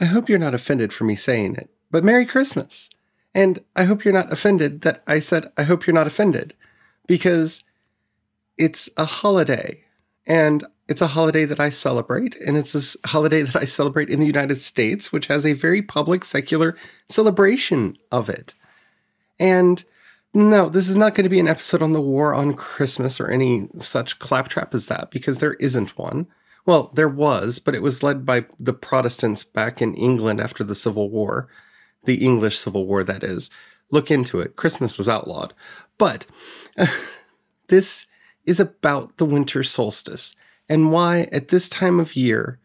I hope you're not offended for me saying it, but Merry Christmas. And I hope you're not offended that I said, I hope you're not offended, because it's a holiday. And it's a holiday that I celebrate, and it's a holiday that I celebrate in the United States, which has a very public secular celebration of it. And no, this is not going to be an episode on the war on Christmas or any such claptrap as that, because there isn't one. Well, there was, but it was led by the Protestants back in England after the Civil War, the English Civil War, that is. Look into it. Christmas was outlawed. But uh, this is about the winter solstice and why, at this time of year,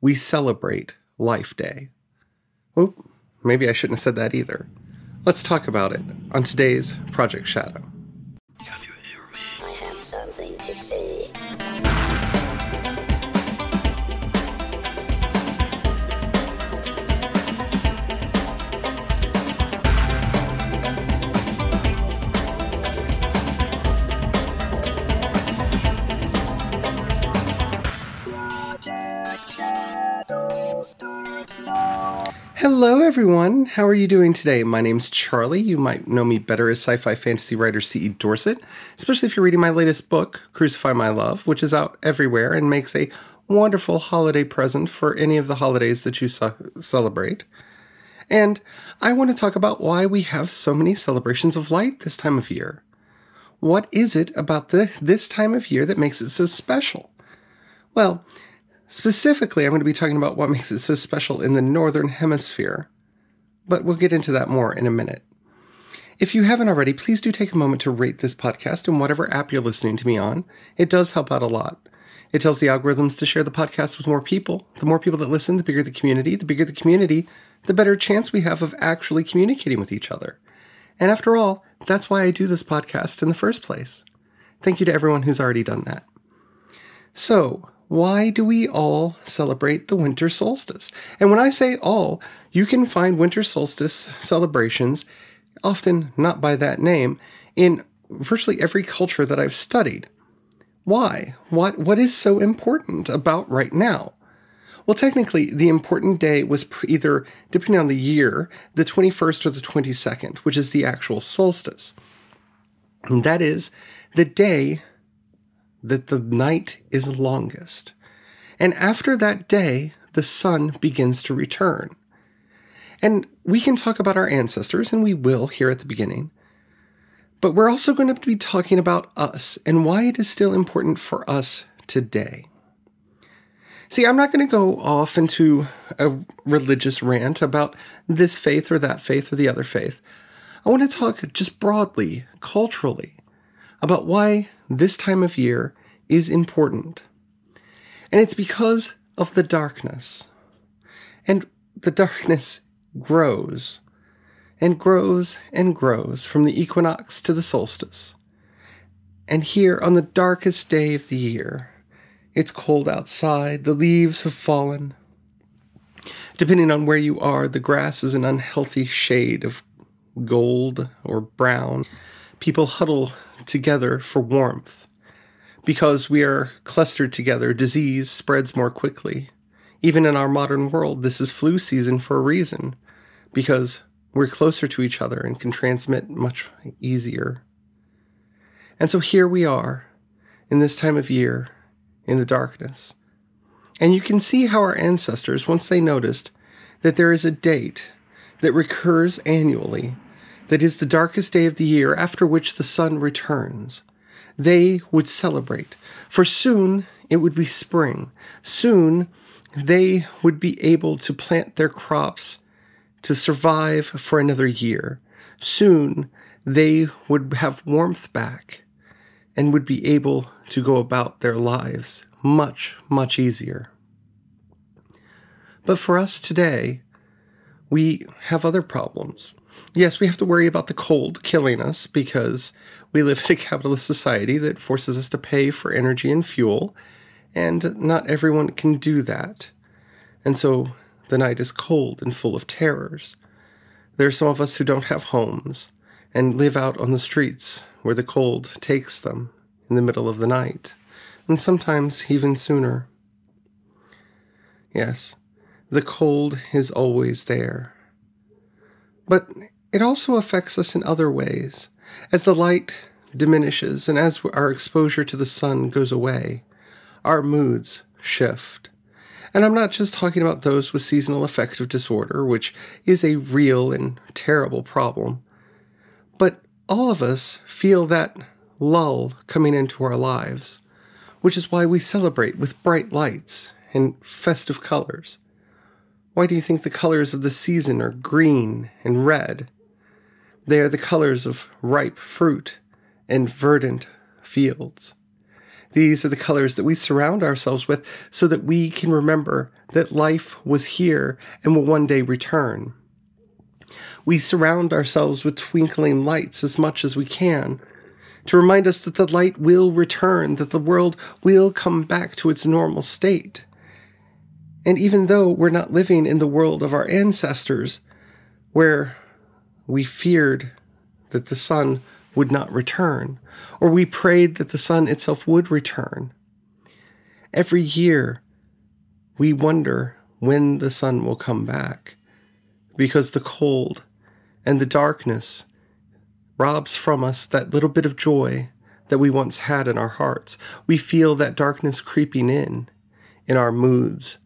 we celebrate Life Day. Oh, maybe I shouldn't have said that either. Let's talk about it on today's Project Shadow. Hello, everyone. How are you doing today? My name's Charlie. You might know me better as sci fi fantasy writer C.E. Dorsett, especially if you're reading my latest book, Crucify My Love, which is out everywhere and makes a wonderful holiday present for any of the holidays that you ce- celebrate. And I want to talk about why we have so many celebrations of light this time of year. What is it about the, this time of year that makes it so special? Well, Specifically, I'm going to be talking about what makes it so special in the Northern Hemisphere, but we'll get into that more in a minute. If you haven't already, please do take a moment to rate this podcast in whatever app you're listening to me on. It does help out a lot. It tells the algorithms to share the podcast with more people. The more people that listen, the bigger the community. The bigger the community, the better chance we have of actually communicating with each other. And after all, that's why I do this podcast in the first place. Thank you to everyone who's already done that. So, why do we all celebrate the winter solstice? And when I say all, you can find winter solstice celebrations, often not by that name, in virtually every culture that I've studied. Why? What, what is so important about right now? Well, technically, the important day was either, depending on the year, the 21st or the 22nd, which is the actual solstice. And that is the day that the night is longest. And after that day, the sun begins to return. And we can talk about our ancestors, and we will here at the beginning. But we're also going to be talking about us and why it is still important for us today. See, I'm not going to go off into a religious rant about this faith or that faith or the other faith. I want to talk just broadly, culturally, about why this time of year is important. And it's because of the darkness. And the darkness grows and grows and grows from the equinox to the solstice. And here on the darkest day of the year, it's cold outside, the leaves have fallen. Depending on where you are, the grass is an unhealthy shade of gold or brown. People huddle together for warmth. Because we are clustered together, disease spreads more quickly. Even in our modern world, this is flu season for a reason, because we're closer to each other and can transmit much easier. And so here we are, in this time of year, in the darkness. And you can see how our ancestors, once they noticed that there is a date that recurs annually, that is the darkest day of the year after which the sun returns, they would celebrate. For soon it would be spring. Soon they would be able to plant their crops to survive for another year. Soon they would have warmth back and would be able to go about their lives much, much easier. But for us today, we have other problems. Yes, we have to worry about the cold killing us because we live in a capitalist society that forces us to pay for energy and fuel, and not everyone can do that. And so the night is cold and full of terrors. There are some of us who don't have homes and live out on the streets where the cold takes them in the middle of the night, and sometimes even sooner. Yes, the cold is always there. But it also affects us in other ways. As the light diminishes and as our exposure to the sun goes away, our moods shift. And I'm not just talking about those with seasonal affective disorder, which is a real and terrible problem, but all of us feel that lull coming into our lives, which is why we celebrate with bright lights and festive colors. Why do you think the colors of the season are green and red? They are the colors of ripe fruit and verdant fields. These are the colors that we surround ourselves with so that we can remember that life was here and will one day return. We surround ourselves with twinkling lights as much as we can to remind us that the light will return, that the world will come back to its normal state. And even though we're not living in the world of our ancestors, where we feared that the sun would not return, or we prayed that the sun itself would return. Every year, we wonder when the sun will come back, because the cold and the darkness robs from us that little bit of joy that we once had in our hearts. We feel that darkness creeping in, in our moods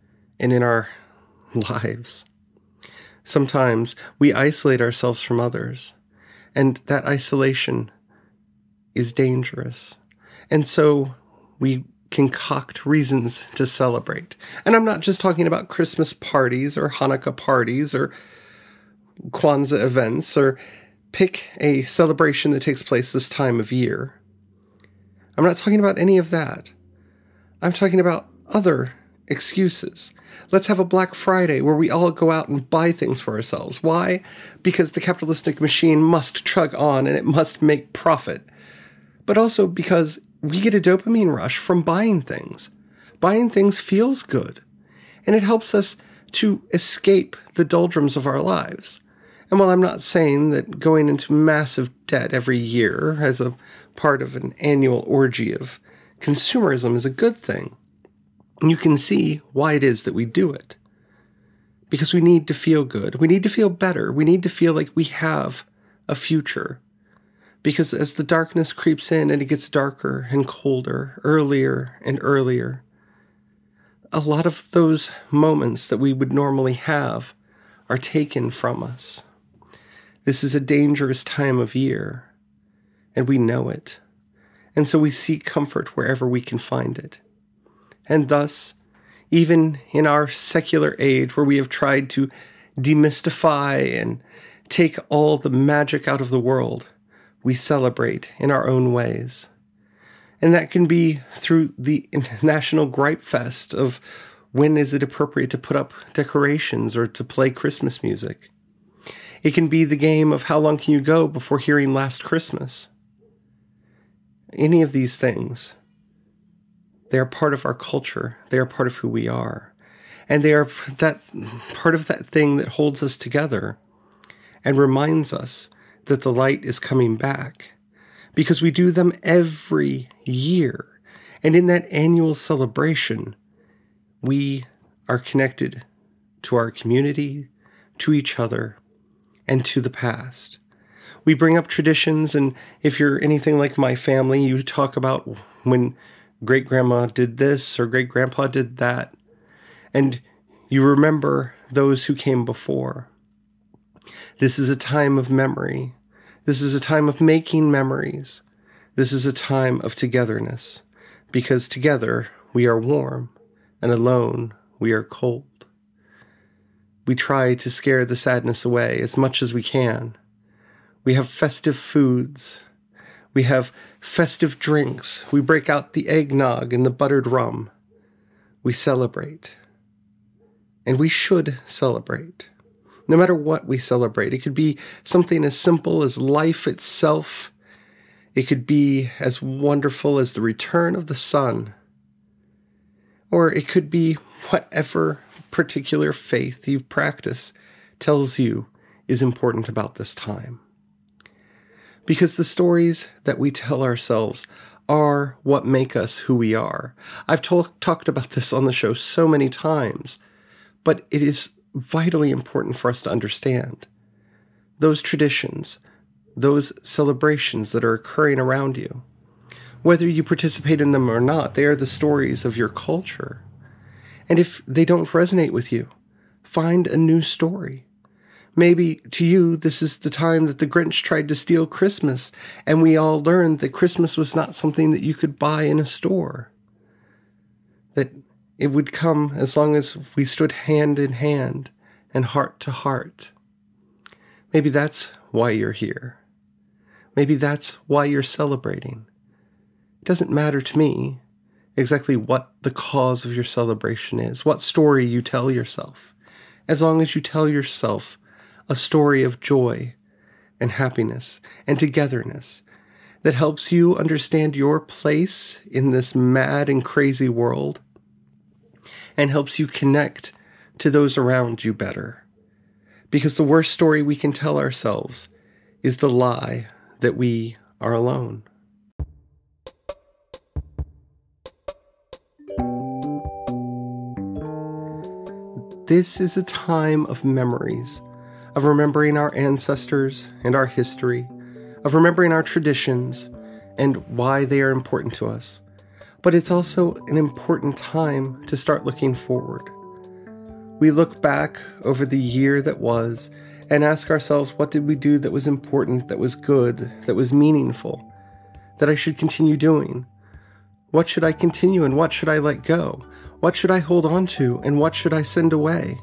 and in our lives. Sometimes we isolate ourselves from others. And that isolation is dangerous. And so we concoct reasons to celebrate. And I'm not just talking about Christmas parties or Hanukkah parties or Kwanzaa events or pick a celebration that takes place this time of year. I'm not talking about any of that. I'm talking about other excuses. Let's have a Black Friday where we all go out and buy things for ourselves. Why? Because the capitalistic machine must chug on and it must make profit. But also because we get a dopamine rush from buying things. Buying things feels good, and it helps us to escape the doldrums of our lives. And while I'm not saying that going into massive debt every year as a part of an annual orgy of consumerism is a good thing, and you can see why it is that we do it. Because we need to feel good. We need to feel better. We need to feel like we have a future. Because as the darkness creeps in and it gets darker and colder, earlier and earlier, a lot of those moments that we would normally have are taken from us. This is a dangerous time of year, and we know it. And so we seek comfort wherever we can find it. And thus, even in our secular age where we have tried to demystify and take all the magic out of the world, we celebrate in our own ways. And that can be through the National Gripe Fest of when is it appropriate to put up decorations or to play Christmas music. It can be the game of how long can you go before hearing Last Christmas. Any of these things they are part of our culture. They are part of who we are. And they are that part of that thing that holds us together and reminds us that the light is coming back because we do them every year. And in that annual celebration, we are connected to our community, to each other, and to the past. We bring up traditions, and if you're anything like my family, you talk about when great grandma did this or great grandpa did that. And you remember those who came before. This is a time of memory. This is a time of making memories. This is a time of togetherness, because together we are warm, and alone we are cold. We try to scare the sadness away as much as we can. We have festive foods, we have festive drinks. We break out the eggnog and the buttered rum. We celebrate. And we should celebrate. No matter what we celebrate, it could be something as simple as life itself. It could be as wonderful as the return of the sun. Or it could be whatever particular faith you practice tells you is important about this time because the stories that we tell ourselves are what make us who we are. I've talk- talked about this on the show so many times, but it is vitally important for us to understand. Those traditions, those celebrations that are occurring around you, whether you participate in them or not, they are the stories of your culture. And if they don't resonate with you, find a new story. Maybe to you, this is the time that the Grinch tried to steal Christmas, and we all learned that Christmas was not something that you could buy in a store. That it would come as long as we stood hand in hand and heart to heart. Maybe that's why you're here. Maybe that's why you're celebrating. It doesn't matter to me exactly what the cause of your celebration is, what story you tell yourself, as long as you tell yourself a story of joy and happiness and togetherness that helps you understand your place in this mad and crazy world and helps you connect to those around you better. Because the worst story we can tell ourselves is the lie that we are alone. This is a time of memories, of remembering our ancestors and our history, of remembering our traditions and why they are important to us. But it's also an important time to start looking forward. We look back over the year that was and ask ourselves what did we do that was important, that was good, that was meaningful, that I should continue doing? What should I continue and what should I let go? What should I hold on to and what should I send away?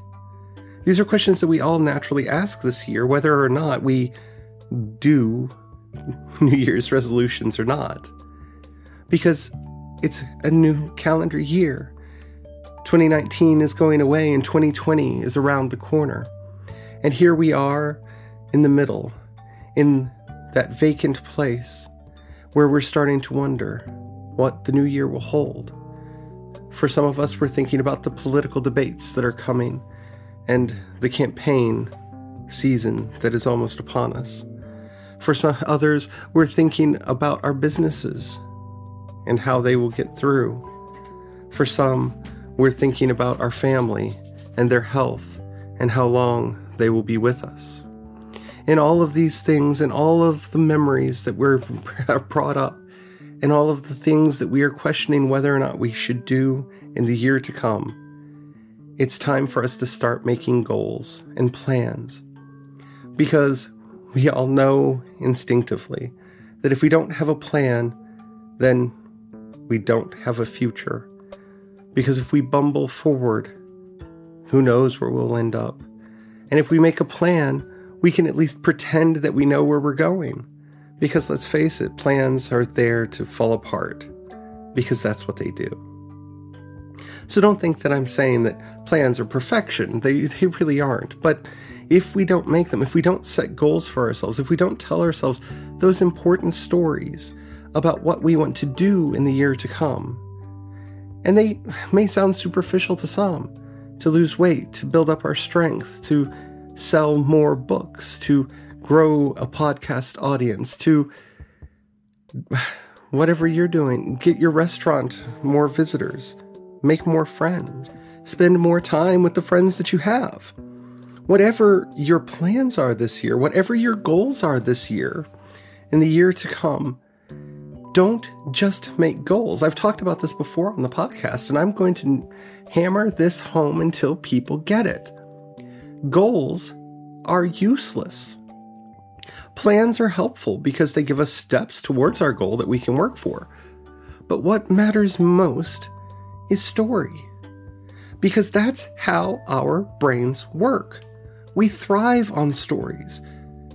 These are questions that we all naturally ask this year, whether or not we do New Year's resolutions or not. Because it's a new calendar year. 2019 is going away and 2020 is around the corner. And here we are in the middle, in that vacant place where we're starting to wonder what the new year will hold. For some of us, we're thinking about the political debates that are coming and the campaign season that is almost upon us. For some others, we're thinking about our businesses and how they will get through. For some, we're thinking about our family and their health and how long they will be with us. In all of these things and all of the memories that we're brought up and all of the things that we are questioning whether or not we should do in the year to come, it's time for us to start making goals and plans. Because we all know instinctively that if we don't have a plan, then we don't have a future. Because if we bumble forward, who knows where we'll end up? And if we make a plan, we can at least pretend that we know where we're going. Because let's face it, plans are there to fall apart, because that's what they do. So don't think that I'm saying that plans are perfection. They, they really aren't. But if we don't make them, if we don't set goals for ourselves, if we don't tell ourselves those important stories about what we want to do in the year to come, and they may sound superficial to some to lose weight, to build up our strength, to sell more books, to grow a podcast audience, to whatever you're doing, get your restaurant more visitors, make more friends, spend more time with the friends that you have. Whatever your plans are this year, whatever your goals are this year, in the year to come, don't just make goals. I've talked about this before on the podcast, and I'm going to hammer this home until people get it. Goals are useless. Plans are helpful because they give us steps towards our goal that we can work for. But what matters most is story. Because that's how our brains work. We thrive on stories.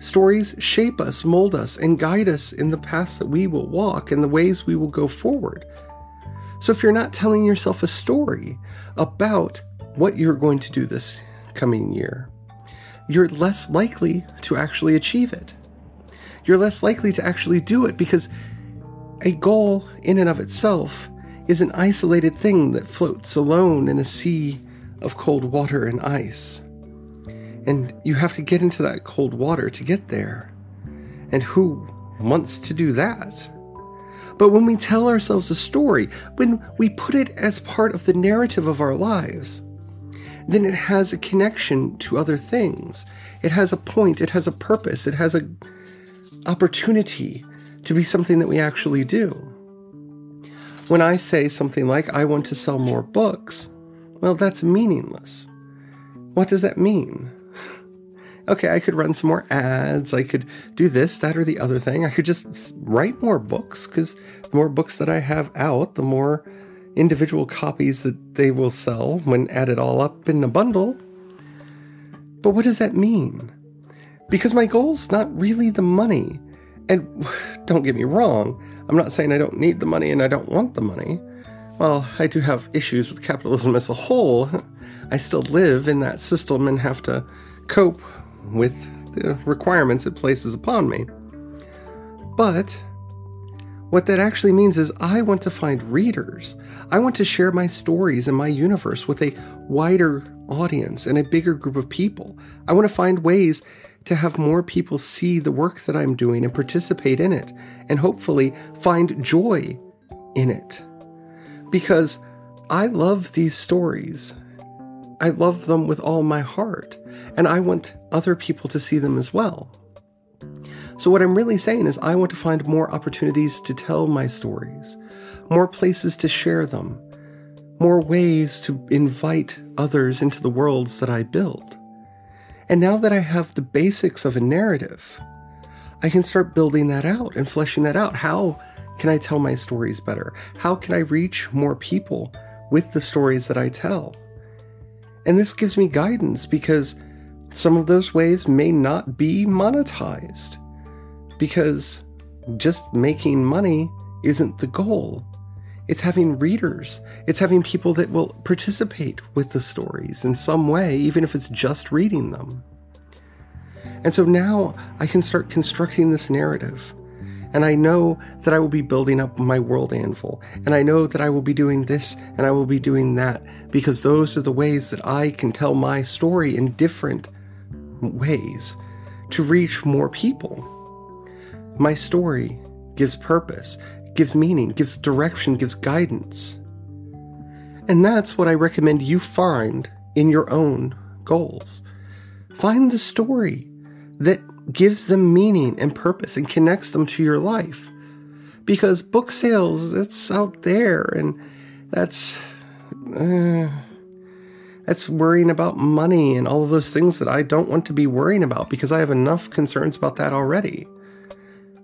Stories shape us, mold us, and guide us in the paths that we will walk and the ways we will go forward. So if you're not telling yourself a story about what you're going to do this coming year, you're less likely to actually achieve it. You're less likely to actually do it because a goal in and of itself is an isolated thing that floats alone in a sea of cold water and ice. And you have to get into that cold water to get there. And who wants to do that? But when we tell ourselves a story, when we put it as part of the narrative of our lives, then it has a connection to other things. It has a point, it has a purpose, it has an opportunity to be something that we actually do. When I say something like, I want to sell more books, well, that's meaningless. What does that mean? Okay, I could run some more ads. I could do this, that, or the other thing. I could just write more books because the more books that I have out, the more individual copies that they will sell when added all up in a bundle. But what does that mean? Because my goal's not really the money. And don't get me wrong, I'm not saying I don't need the money and I don't want the money. Well, I do have issues with capitalism as a whole. I still live in that system and have to cope with the requirements it places upon me. But what that actually means is I want to find readers. I want to share my stories and my universe with a wider audience and a bigger group of people. I want to find ways to have more people see the work that I'm doing and participate in it, and hopefully find joy in it. Because I love these stories. I love them with all my heart, and I want other people to see them as well. So, what I'm really saying is, I want to find more opportunities to tell my stories, more places to share them, more ways to invite others into the worlds that I build. And now that I have the basics of a narrative, I can start building that out and fleshing that out. How can I tell my stories better? How can I reach more people with the stories that I tell? And this gives me guidance because some of those ways may not be monetized. Because just making money isn't the goal. It's having readers. It's having people that will participate with the stories in some way, even if it's just reading them. And so now I can start constructing this narrative. And I know that I will be building up my world anvil. And I know that I will be doing this and I will be doing that because those are the ways that I can tell my story in different ways to reach more people. My story gives purpose, gives meaning, gives direction, gives guidance. And that's what I recommend you find in your own goals. Find the story that gives them meaning and purpose and connects them to your life. Because book sales, that's out there, and that's. Uh, that's worrying about money and all of those things that I don't want to be worrying about because I have enough concerns about that already.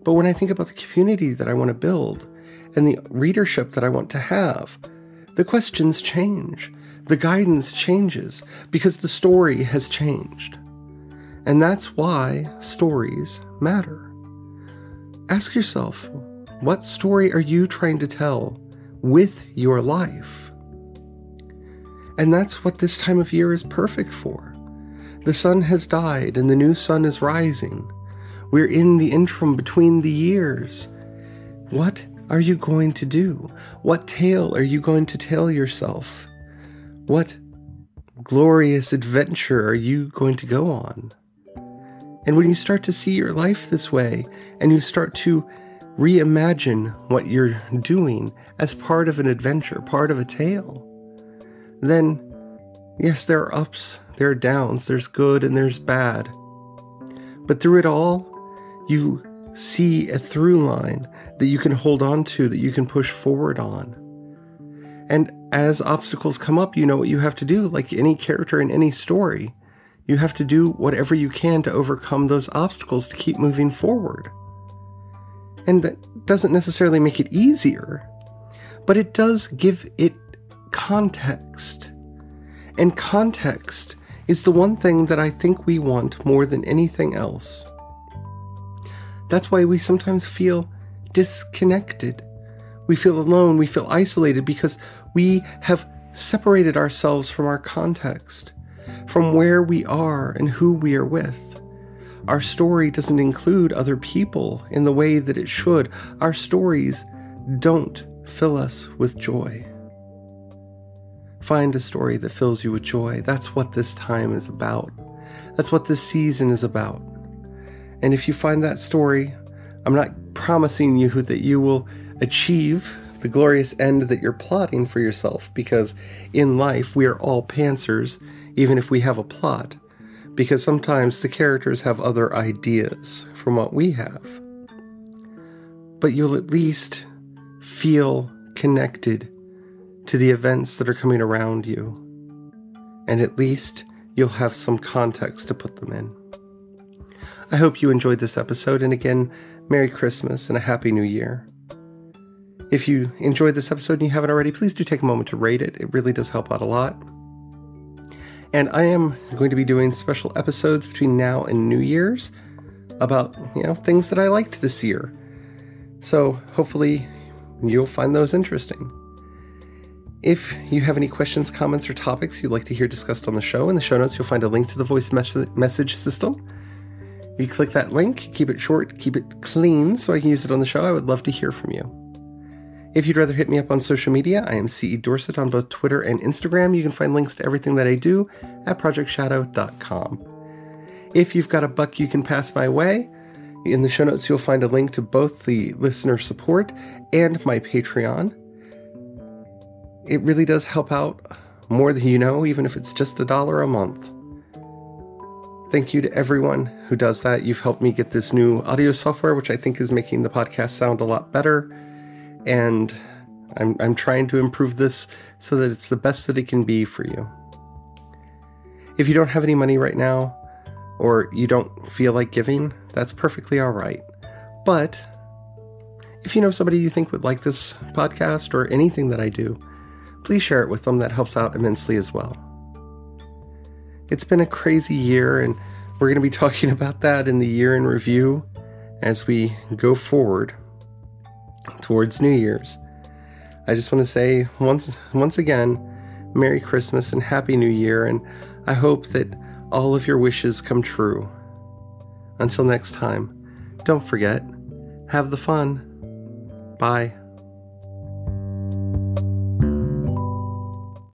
But when I think about the community that I want to build and the readership that I want to have, the questions change. The guidance changes because the story has changed. And that's why stories matter. Ask yourself what story are you trying to tell with your life? And that's what this time of year is perfect for. The sun has died and the new sun is rising. We're in the interim between the years. What are you going to do? What tale are you going to tell yourself? What glorious adventure are you going to go on? And when you start to see your life this way and you start to reimagine what you're doing as part of an adventure, part of a tale, then yes, there are ups, there are downs, there's good and there's bad. But through it all, you see a through line that you can hold on to, that you can push forward on. And as obstacles come up, you know what you have to do, like any character in any story. You have to do whatever you can to overcome those obstacles to keep moving forward. And that doesn't necessarily make it easier, but it does give it context. And context is the one thing that I think we want more than anything else. That's why we sometimes feel disconnected. We feel alone, we feel isolated because we have separated ourselves from our context, from where we are and who we are with. Our story doesn't include other people in the way that it should. Our stories don't fill us with joy. Find a story that fills you with joy. That's what this time is about. That's what this season is about. And if you find that story, I'm not promising you that you will achieve the glorious end that you're plotting for yourself, because in life we are all pantsers even if we have a plot, because sometimes the characters have other ideas from what we have. But you'll at least feel connected to the events that are coming around you, and at least you'll have some context to put them in. I hope you enjoyed this episode, and again, Merry Christmas and a Happy New Year. If you enjoyed this episode and you haven't already, please do take a moment to rate it. It really does help out a lot. And I am going to be doing special episodes between now and New Year's about, you know, things that I liked this year. So hopefully you'll find those interesting. If you have any questions, comments, or topics you'd like to hear discussed on the show, in the show notes you'll find a link to the voice mes- message system. You click that link, keep it short, keep it clean so I can use it on the show, I would love to hear from you. If you'd rather hit me up on social media, I am CE Dorsett on both Twitter and Instagram. You can find links to everything that I do at projectshadow.com. If you've got a buck you can pass my way, in the show notes you'll find a link to both the listener support and my Patreon. It really does help out more than you know, even if it's just a dollar a month. Thank you to everyone who does that. You've helped me get this new audio software, which I think is making the podcast sound a lot better. And I'm, I'm trying to improve this so that it's the best that it can be for you. If you don't have any money right now, or you don't feel like giving, that's perfectly all right. But if you know somebody you think would like this podcast or anything that I do, please share it with them. That helps out immensely as well. It's been a crazy year, and we're going to be talking about that in the year in review as we go forward towards New Year's. I just want to say once once again, Merry Christmas and Happy New Year, and I hope that all of your wishes come true. Until next time, don't forget, have the fun. Bye.